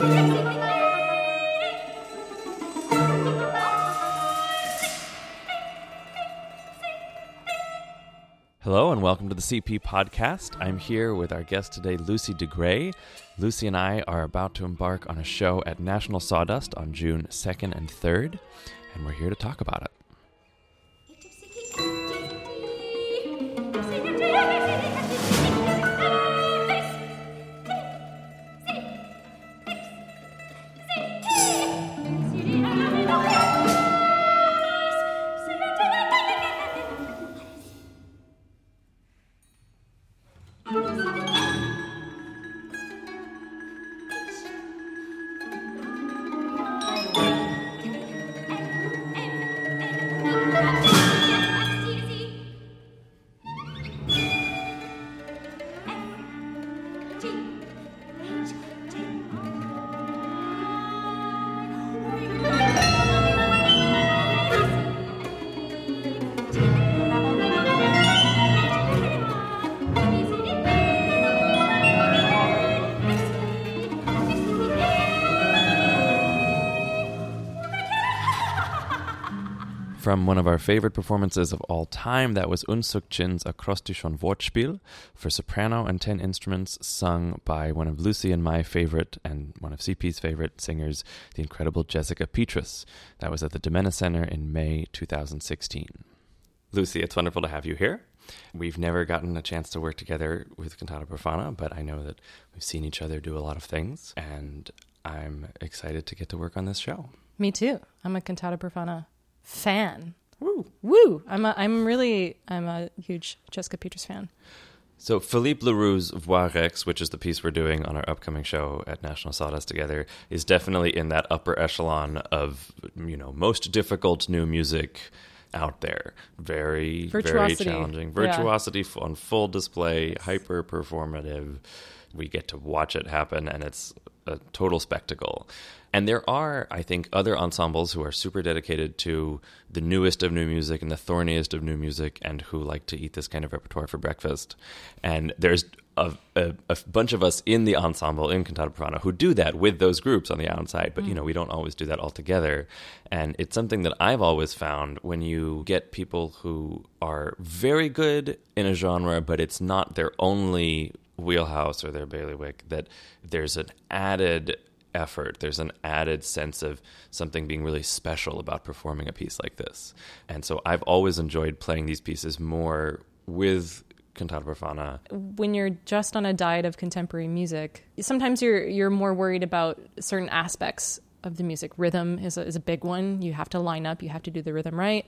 Hello and welcome to the CP podcast. I'm here with our guest today, Lucy Dhegrae. Lucy and I are about to embark on a show at National Sawdust on June 2nd and 3rd, and we're here to talk about it. From one of our favorite performances of all time, that was Unsuk Chin's Akrostichon Wortspiel for soprano and 10 instruments, sung by one of Lucy and my favorite and one of CP's favorite singers, the incredible Jessica Petrus. That was at the DiMenna Center in May 2016. Lucy, it's wonderful to have you here. We've never gotten a chance to work together with Cantata Profana, but I know that we've seen each other do a lot of things, and I'm excited to get to work on this show. Me too. I'm a Cantata Profana fan. Woo. Woo. I'm a, I'm really I'm a huge Jessica Petrus fan. So Philippe Leroux's Voix Rex, which is the piece we're doing on our upcoming show at National Sawdust together, is definitely in that upper echelon of you know most difficult new music out there. Very very challenging. Virtuosity yeah. on full display, hyper performative. We get to watch it happen and it's a total spectacle. And there are, I think, other ensembles who are super dedicated to the newest of new music and the thorniest of new music and who like to eat this kind of repertoire for breakfast. And there's a, a, a bunch of us in the ensemble in Cantata Profana who do that with those groups on the outside, but mm. you know, we don't always do that all together. And it's something that I've always found when you get people who are very good in a genre, but it's not their only wheelhouse or their bailiwick, that there's an added effort. There's an added sense of something being really special about performing a piece like this. And so I've always enjoyed playing these pieces more with cantata profana. When you're just on a diet of contemporary music, sometimes you're you're more worried about certain aspects of the music. Rhythm is a, is a big one. You have to line up. You have to do the rhythm right.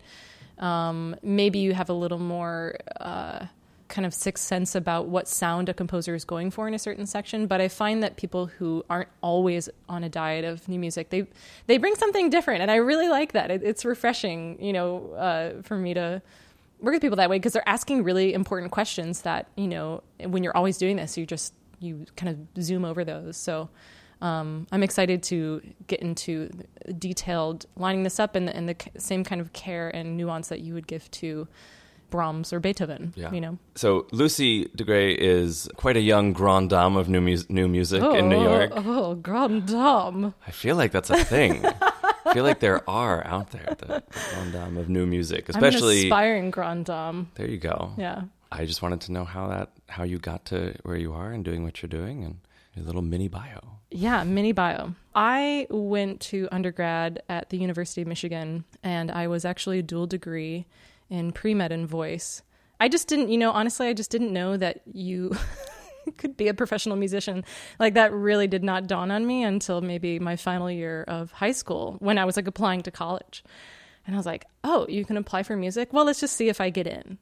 Um, maybe you have a little more. Uh, kind of sixth sense about what sound a composer is going for in a certain section. But I find that people who aren't always on a diet of new music, they they bring something different, and I really like that. It, it's refreshing, you know, uh, for me to work with people that way because they're asking really important questions that you know when you're always doing this, you just you kind of zoom over those. So. Um, I'm excited to get into detailed lining this up and, and the same kind of care and nuance that you would give to Brahms or Beethoven. Yeah. You know. So Lucy Dhegrae is quite a young grande dame of new, mu- new music oh, in New York. Oh, oh, oh grande dame. I feel like that's a thing. I feel like there are out there the, the grande dame of new music, especially aspiring grande dame. There you go. Yeah. I just wanted to know how that how you got to where you are and doing what you're doing and your little mini bio. Yeah, mini bio. I went to undergrad at the University of Michigan and I was actually a dual degree in pre med and voice. I just didn't, you know, honestly, I just didn't know that you could be a professional musician. Like that really did not dawn on me until maybe my final year of high school when I was like applying to college. And I was like, oh, you can apply for music? Well, let's just see if I get in.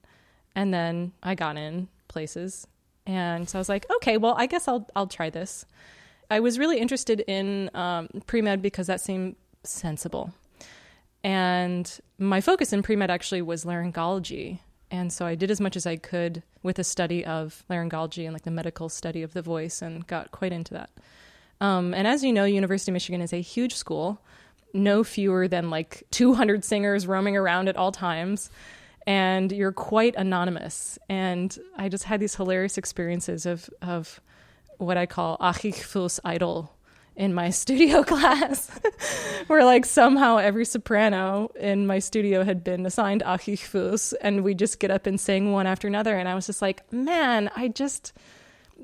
And then I got in places. And so I was like, okay, well, I guess I'll I'll try this. I was really interested in um, pre med because that seemed sensible. And my focus in pre med actually was laryngology. And so I did as much as I could with a study of laryngology and like the medical study of the voice and got quite into that. Um, and as you know, University of Michigan is a huge school, no fewer than like 200 singers roaming around at all times. And you're quite anonymous. And I just had these hilarious experiences of, of what I call Ach ich fühl's idol in my studio class where like somehow every soprano in my studio had been assigned Achich and we just get up and sing one after another and I was just like, man, I just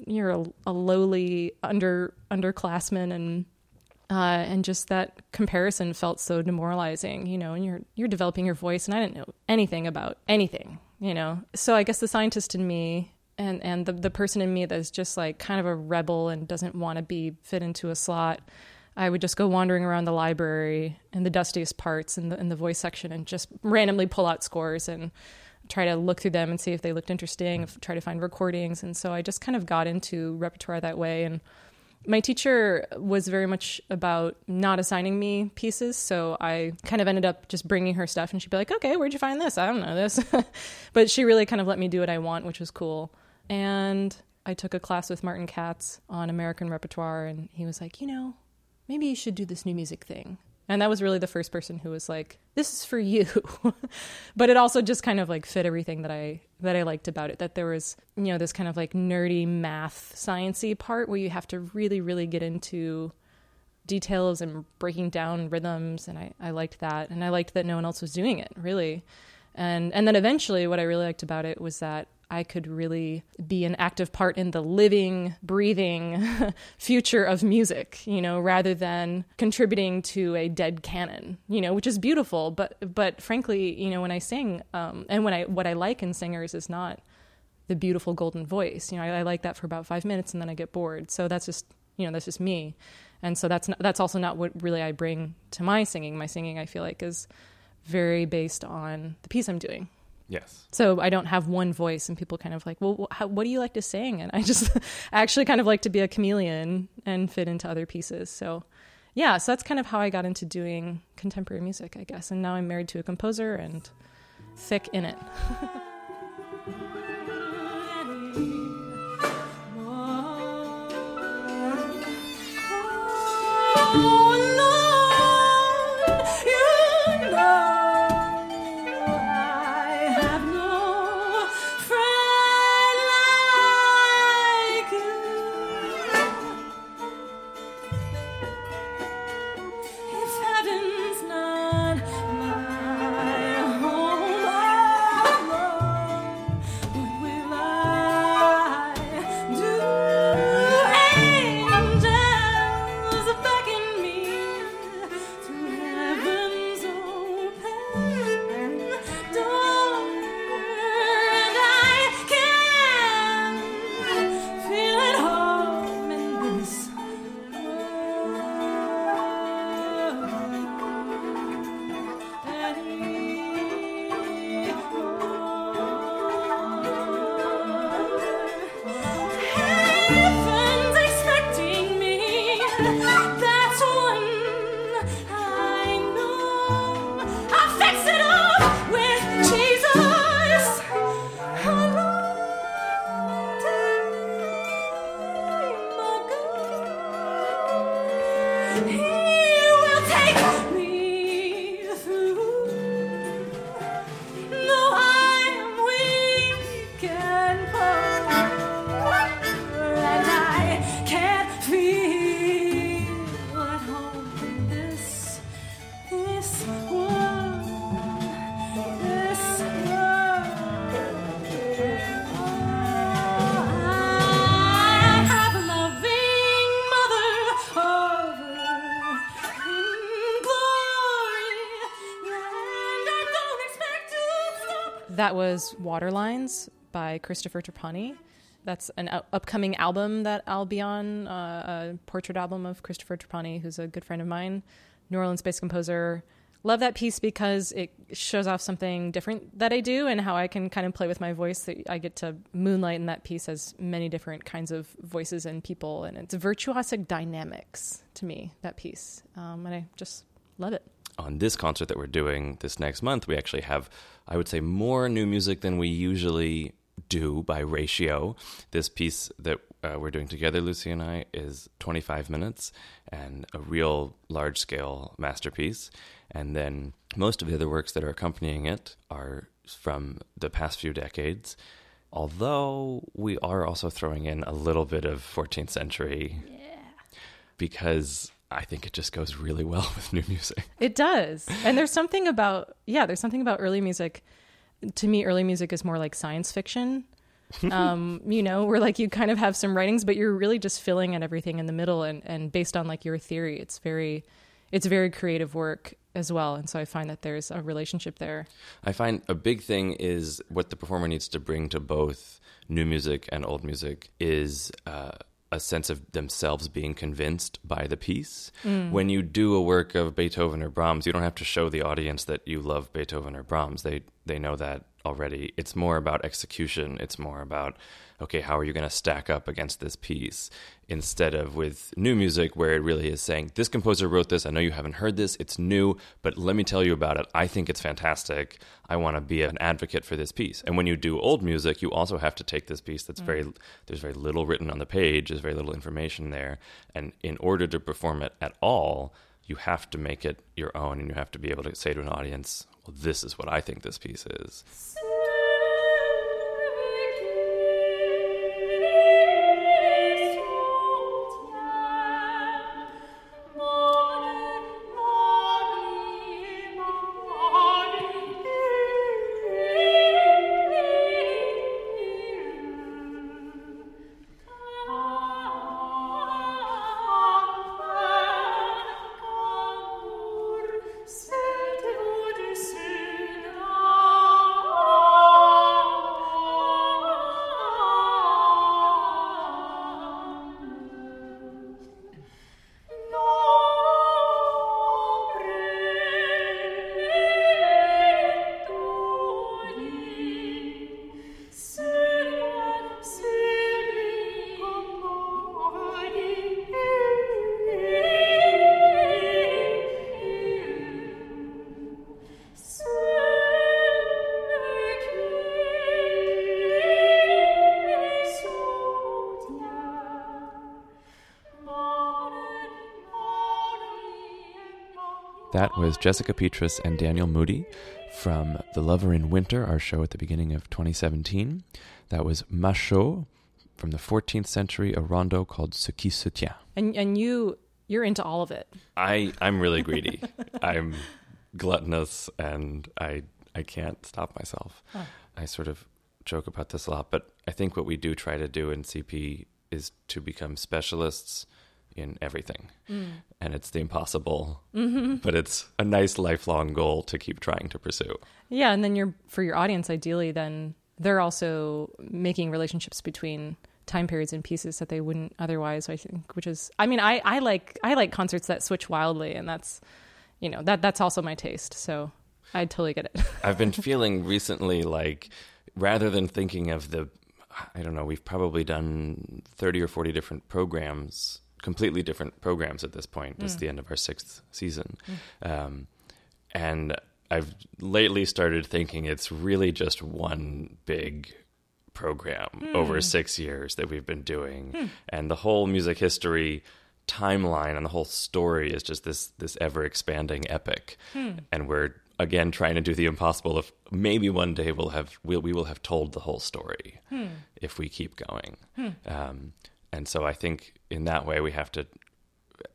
you're a, a lowly under underclassman and uh, and just that comparison felt so demoralizing, you know, and you're you're developing your voice and I didn't know anything about anything, you know. So I guess the scientist in me and and the the person in me that's just like kind of a rebel and doesn't want to be fit into a slot. I would just go wandering around the library in the dustiest parts in the in the voice section and just randomly pull out scores and try to look through them and see if they looked interesting, try to find recordings. And so I just kind of got into repertoire that way and my teacher was very much about not assigning me pieces. So I kind of ended up just bringing her stuff and she'd be like, okay, where'd you find this? I don't know this. but she really kind of let me do what I want, which was cool. And I took a class with Martin Katz on American repertoire and he was like, you know, maybe you should do this new music thing. And that was really the first person who was like, "This is for you," but it also just kind of like fit everything that I that I liked about it. That there was, you know, this kind of like nerdy math sciency part where you have to really, really get into details and breaking down rhythms, and I I liked that, and I liked that no one else was doing it really, and and then eventually, what I really liked about it was that I could really be an active part in the living, breathing future of music, you know, rather than contributing to a dead canon, you know, which is beautiful. But but frankly, you know, when I sing, um, and when I what I like in singers is not the beautiful golden voice. You know, I, I like that for about five minutes and then I get bored. So that's just you know that's just me, and so that's not, that's also not what really I bring to my singing. My singing, I feel like, is very based on the piece I'm doing Yes. So I don't have one voice, and people kind of like, well, how, what do you like to sing? And I just actually kind of like to be a chameleon and fit into other pieces. So yeah, so that's kind of how I got into doing contemporary music, I guess. And now I'm married to a composer and thick in it. was Waterlines by Christopher Trapani. That's an upcoming album that I'll be on, uh, a portrait album of Christopher Trapani, who's a good friend of mine, New Orleans based composer. Love that piece because it shows off something different that I do and how I can kind of play with my voice. I get to moonlight in that piece as many different kinds of voices and people, and it's virtuosic dynamics to me. That piece, um, and I just love it on this concert that we're doing this next month, we actually have, I would say, more new music than we usually do by ratio. This piece that uh, we're doing together, Lucy and I, is 25 minutes and a real large scale masterpiece. And then most of the other works that are accompanying it are from the past few decades. Although we are also throwing in a little bit of 14th century Yeah. because I think it just goes really well with new music. It does. And there's something about, yeah, there's something about early music. To me, early music is more like science fiction. um, you know, where like you kind of have some writings, but you're really just filling in everything in the middle and, and based on like your theory. It's very, it's very creative work as well. And so I find that there's a relationship there. I find a big thing is what the performer needs to bring to both new music and old music is uh, a sense of themselves being convinced by the piece. Mm. When you do a work of Beethoven or Brahms, you don't have to show the audience that you love Beethoven or Brahms. They they know that already. It's more about execution. It's more about okay, how are you going to stack up against this piece? Instead of with new music, where it really is saying, this composer wrote this. I know you haven't heard this. It's new, but let me tell you about it. I think it's fantastic. I want to be an advocate for this piece. And when you do old music, you also have to take this piece that's mm. very, there's very little written on the page, there's very little information there. And in order to perform it at all, you have to make it your own and you have to be able to say to an audience, well, this is what I think this piece is. That was Jessica Petrus and Daniel Moody from The Lover in Winter, our show at the beginning of 2017. That was Machaut from the 14th century, a rondo called Ce qui soustiens. And, and you, you're into all of it. I, I'm really greedy. I'm gluttonous and I, I can't stop myself. Huh. I sort of joke about this a lot, but I think what we do try to do in CP is to become specialists in everything. Mm. And it's the impossible, mm-hmm. but it's a nice lifelong goal to keep trying to pursue. Yeah, and then you're for your audience ideally then they're also making relationships between time periods and pieces that they wouldn't otherwise, I think, which is I mean, I I like I like concerts that switch wildly and that's you know, that that's also my taste. So I totally get it. I've been feeling recently like rather than thinking of the I don't know, we've probably done 30 or 40 different programs completely different programs at this point. Mm. is the end of our sixth season. Mm. Um, and I've lately started thinking it's really just one big program mm. over six years that we've been doing. Mm. And the whole music history timeline and the whole story is just this this ever expanding epic. Mm. And we're again trying to do the impossible of maybe one day we'll have we'll, we will have told the whole story hmm. if we keep going. Hmm. Um, and so I think in that way we have to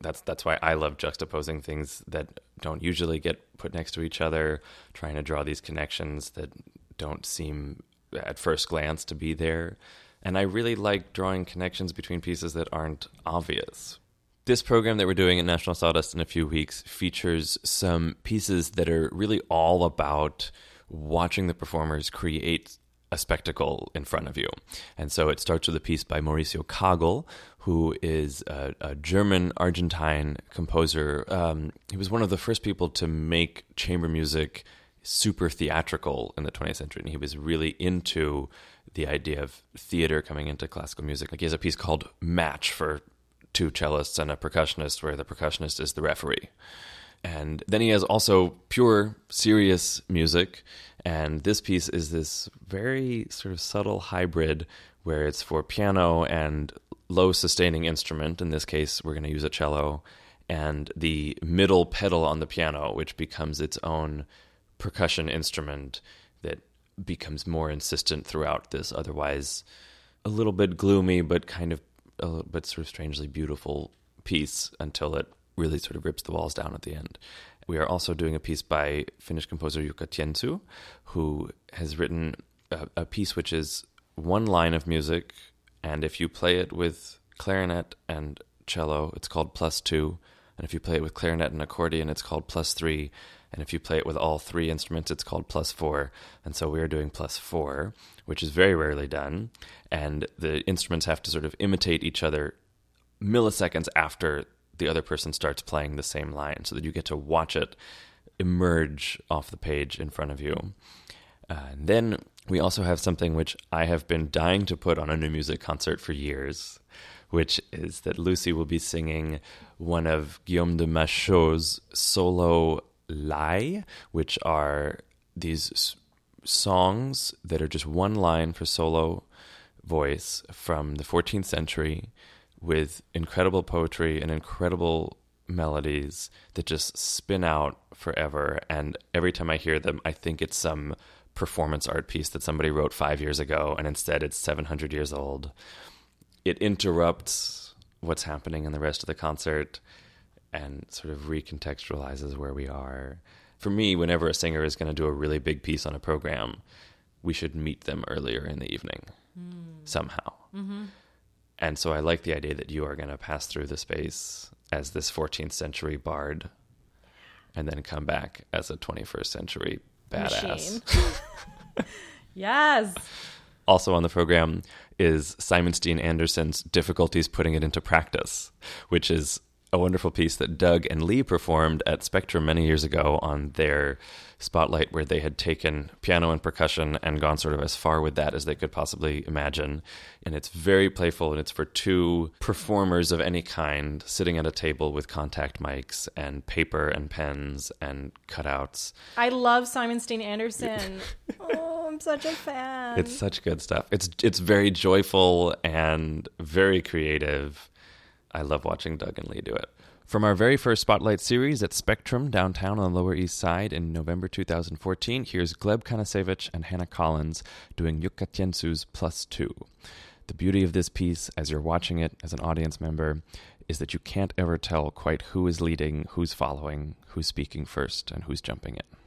that's that's why I love juxtaposing things that don't usually get put next to each other, trying to draw these connections that don't seem at first glance to be there. And I really like drawing connections between pieces that aren't obvious. This program that we're doing at National Sawdust in a few weeks features some pieces that are really all about watching the performers create a spectacle in front of you. And so it starts with a piece by Mauricio Kagel, who is a, a German Argentine composer. Um, he was one of the first people to make chamber music super theatrical in the 20th century. And he was really into the idea of theater coming into classical music. Like he has a piece called Match for two cellists and a percussionist, where the percussionist is the referee. And then he has also pure, serious music. And this piece is this very sort of subtle hybrid where it's for piano and low sustaining instrument. In this case, we're going to use a cello and the middle pedal on the piano, which becomes its own percussion instrument that becomes more insistent throughout this otherwise a little bit gloomy but kind of a little but sort of strangely beautiful piece until it really sort of rips the walls down at the end. We are also doing a piece by Finnish composer Jukka Tiensuu, who has written a, a piece which is one line of music, and if you play it with clarinet and cello, it's called plus two. And if you play it with clarinet and accordion, it's called plus three. And if you play it with all three instruments, it's called plus four. And so we are doing plus four, which is very rarely done. And the instruments have to sort of imitate each other milliseconds after the other person starts playing the same line so that you get to watch it emerge off the page in front of you. Uh, and then we also have something which I have been dying to put on a new music concert for years, which is that Lucy will be singing one of Guillaume de Machaut's solo lai, which are these songs that are just one line for solo voice from the 14th century with incredible poetry and incredible melodies that just spin out forever. And every time I hear them, I think it's some performance art piece that somebody wrote five years ago, and instead it's 700 years old. It interrupts what's happening in the rest of the concert and sort of recontextualizes where we are. For me, whenever a singer is going to do a really big piece on a program, we should meet them earlier in the evening hmm. somehow. Mm-hmm. And so I like the idea that you are going to pass through the space as this 14th century bard and then come back as a 21st century badass. Yes. Also on the program is Simon Steen Andersen's Difficulties Putting It Into Practice, which is a wonderful piece that Doug and Lee performed at Spectrum many years ago on their spotlight, where they had taken piano and percussion and gone sort of as far with that as they could possibly imagine. And it's very playful, and it's for two performers of any kind sitting at a table with contact mics and paper and pens and cutouts. I love Simon Steen Andersen. oh, I'm such a fan. It's such good stuff. It's it's very joyful and very creative. I love watching Doug and Lee do it. From our very first Spotlight series at Spectrum downtown on the Lower East Side in November 2014, here's Gleb Kanasevich and Hannah Collins doing Jukka Tiensuu's Plus Two. The beauty of this piece, as you're watching it as an audience member, is that you can't ever tell quite who is leading, who's following, who's speaking first, and who's jumping in.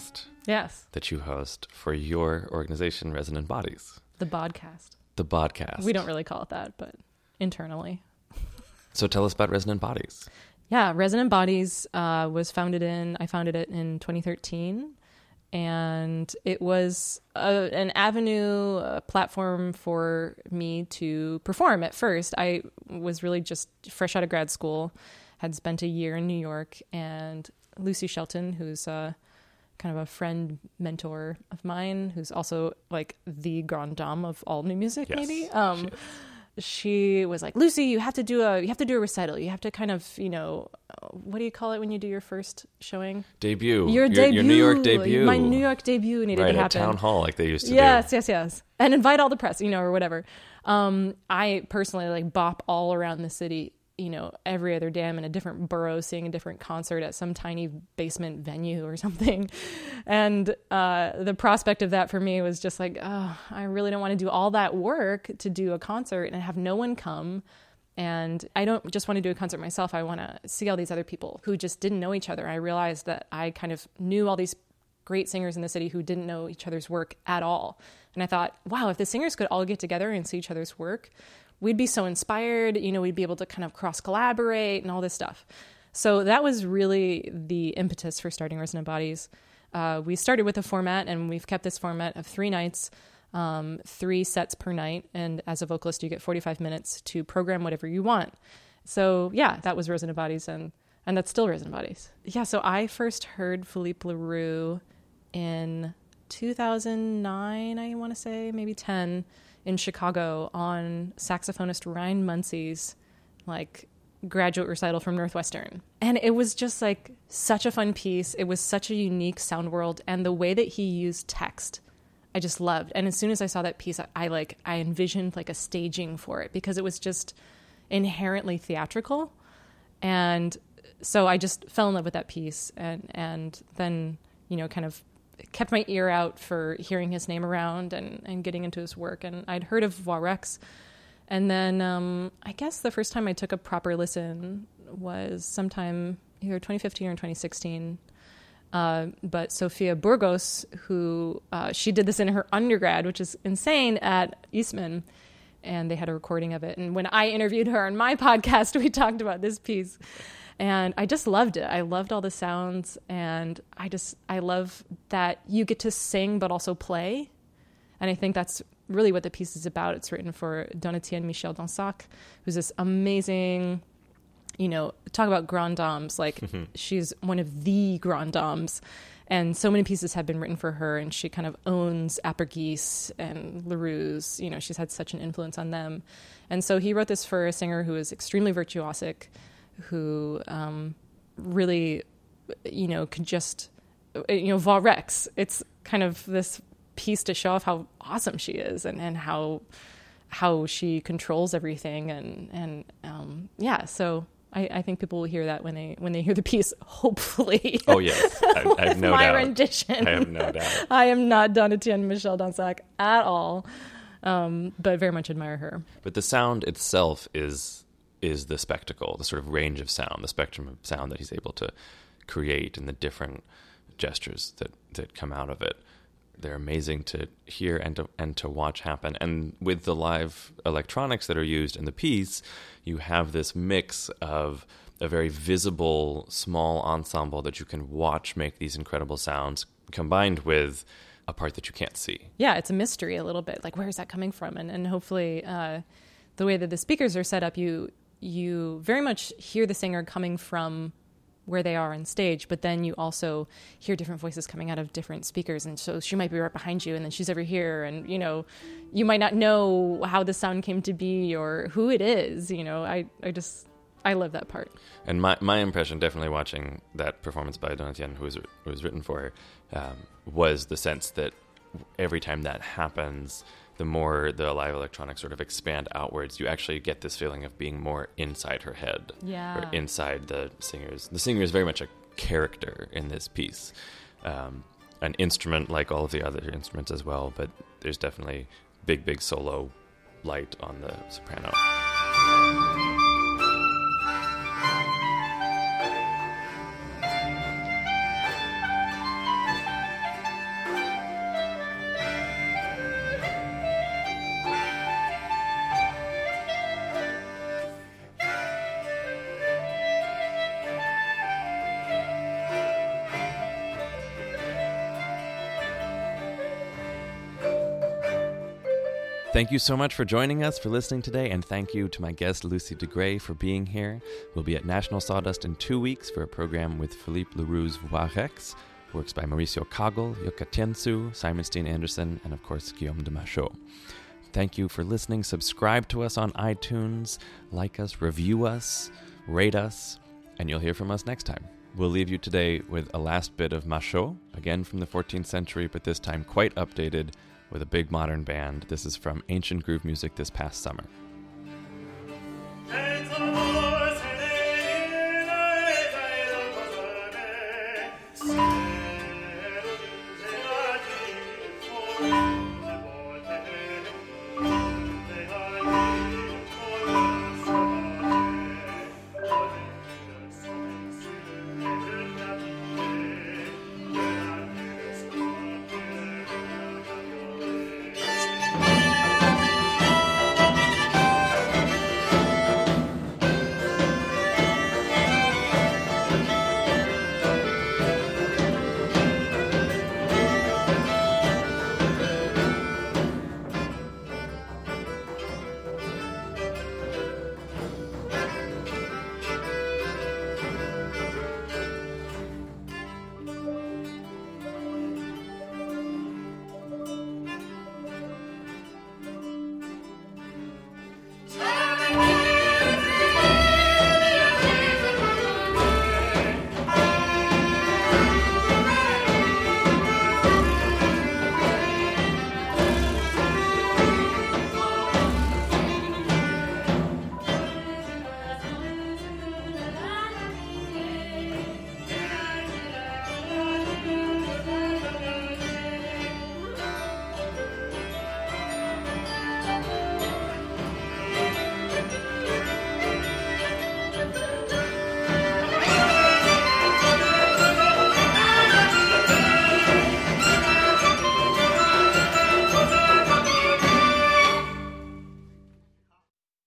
Podcast yes. that you host for your organization, Resonant Bodies, The podcast. the podcast. We don't really call it that, but internally. So tell us about Resonant Bodies. Yeah, Resonant Bodies uh, was founded in, I founded it in 2013. And it was a, an avenue, a platform for me to perform at first. I was really just fresh out of grad school, had spent a year in New York, and Lucy Shelton, who's uh, kind of a friend mentor of mine, who's also like the grand dame of all new music, Yes, maybe. Um, she was like, Lucy, you have to do a you have to do a recital. You have to kind of you know, what do you call it when you do your first showing? Debut. Your debut, Your New York debut. My New York debut needed right, to at happen. town hall like they used to Yes, do. yes, yes, and invite all the press, you know, or whatever. Um, I personally like bop all around the city you know, every other day I'm in a different borough seeing a different concert at some tiny basement venue or something. And uh, the prospect of that for me was just like, oh, I really don't want to do all that work to do a concert and have no one come. And I don't just want to do a concert myself. I want to see all these other people who just didn't know each other. I realized that I kind of knew all these great singers in the city who didn't know each other's work at all. And I thought, wow, if the singers could all get together and see each other's work, we'd be so inspired. You know, we'd be able to kind of cross collaborate and all this stuff. So that was really the impetus for starting Resonant Bodies. Uh, we started with a format, and we've kept this format of three nights, um, three sets per night. And as a vocalist, you get 45 minutes to program whatever you want. So yeah, that was Resonant Bodies, and and that's still Resonant Bodies. Yeah. So I first heard Philippe Leroux in 2009, I want to say, maybe 10 in Chicago on saxophonist Ryan Muncy's like graduate recital from Northwestern. And it was just like such a fun piece. It was such a unique sound world and the way that he used text I just loved. And as soon as I saw that piece I, I like I envisioned like a staging for it because it was just inherently theatrical. And so I just fell in love with that piece and and then, you know, kind of kept my ear out for hearing his name around and, and getting into his work. And I'd heard of Voix Rex. And then um, I guess the first time I took a proper listen was sometime either 2015 or 2016. Uh, but Sofia Burgos, who uh, she did this in her undergrad, which is insane at Eastman, and they had a recording of it. And when I interviewed her on my podcast, we talked about this piece and I just loved it. I loved all the sounds, and I just I love that you get to sing but also play, and I think that's really what the piece is about. It's written for Donatienne Michel Dansac, who's this amazing, you know, talk about grand dames. Like mm-hmm. she's one of the grand dames, and so many pieces have been written for her, and she kind of owns Aperghis and Leroux's. You know, she's had such an influence on them, and so he wrote this for a singer who is extremely virtuosic who um, really, you know, could just, you know, Voix Rex. It's kind of this piece to show off how awesome she is and, and how how she controls everything and and um, yeah. So I, I, think people will hear that when they when they hear the piece. Hopefully. Oh yes, I, I have no my doubt. rendition. I have no doubt. I am not Donatienne Michel Dansac at all, um, but very much admire her. But the sound itself is is the spectacle, the sort of range of sound, the spectrum of sound that he's able to create and the different gestures that, that come out of it. They're amazing to hear and to, and to watch happen. And with the live electronics that are used in the piece, you have this mix of a very visible small ensemble that you can watch make these incredible sounds combined with a part that you can't see. Yeah, it's a mystery a little bit. Like, where is that coming from? And, and hopefully, uh, the way that the speakers are set up, you you very much hear the singer coming from where they are on stage, but then you also hear different voices coming out of different speakers. And so she might be right behind you, and then she's over here, and you know, you might not know how the sound came to be or who it is. You know, I, I just, I love that part. And my, my impression, definitely watching that performance by Donatienne, who was, who was written for her, um, was the sense that every time that happens, the more the live electronics sort of expand outwards, you actually get this feeling of being more inside her head. Yeah. Or inside the singer's. The singer is very much a character in this piece. Um, an instrument like all of the other instruments as well, but there's definitely big, big solo light on the soprano. Thank you so much for joining us, for listening today, and thank you to my guest Lucy Dhegrae for being here. We'll be at National Sawdust in two weeks for a program with Philippe Leroux's Voix Rex, works by Mauricio Kagel, Jukka Tiensuu, Simon Steen Andersen, and of course Guillaume de Machaut. Thank you for listening. Subscribe to us on iTunes, like us, review us, rate us, and you'll hear from us next time. We'll leave you today with a last bit of Machaut, again from the 14th century, but this time quite updated with a big modern band. This is from Ancient Groove Music this past summer.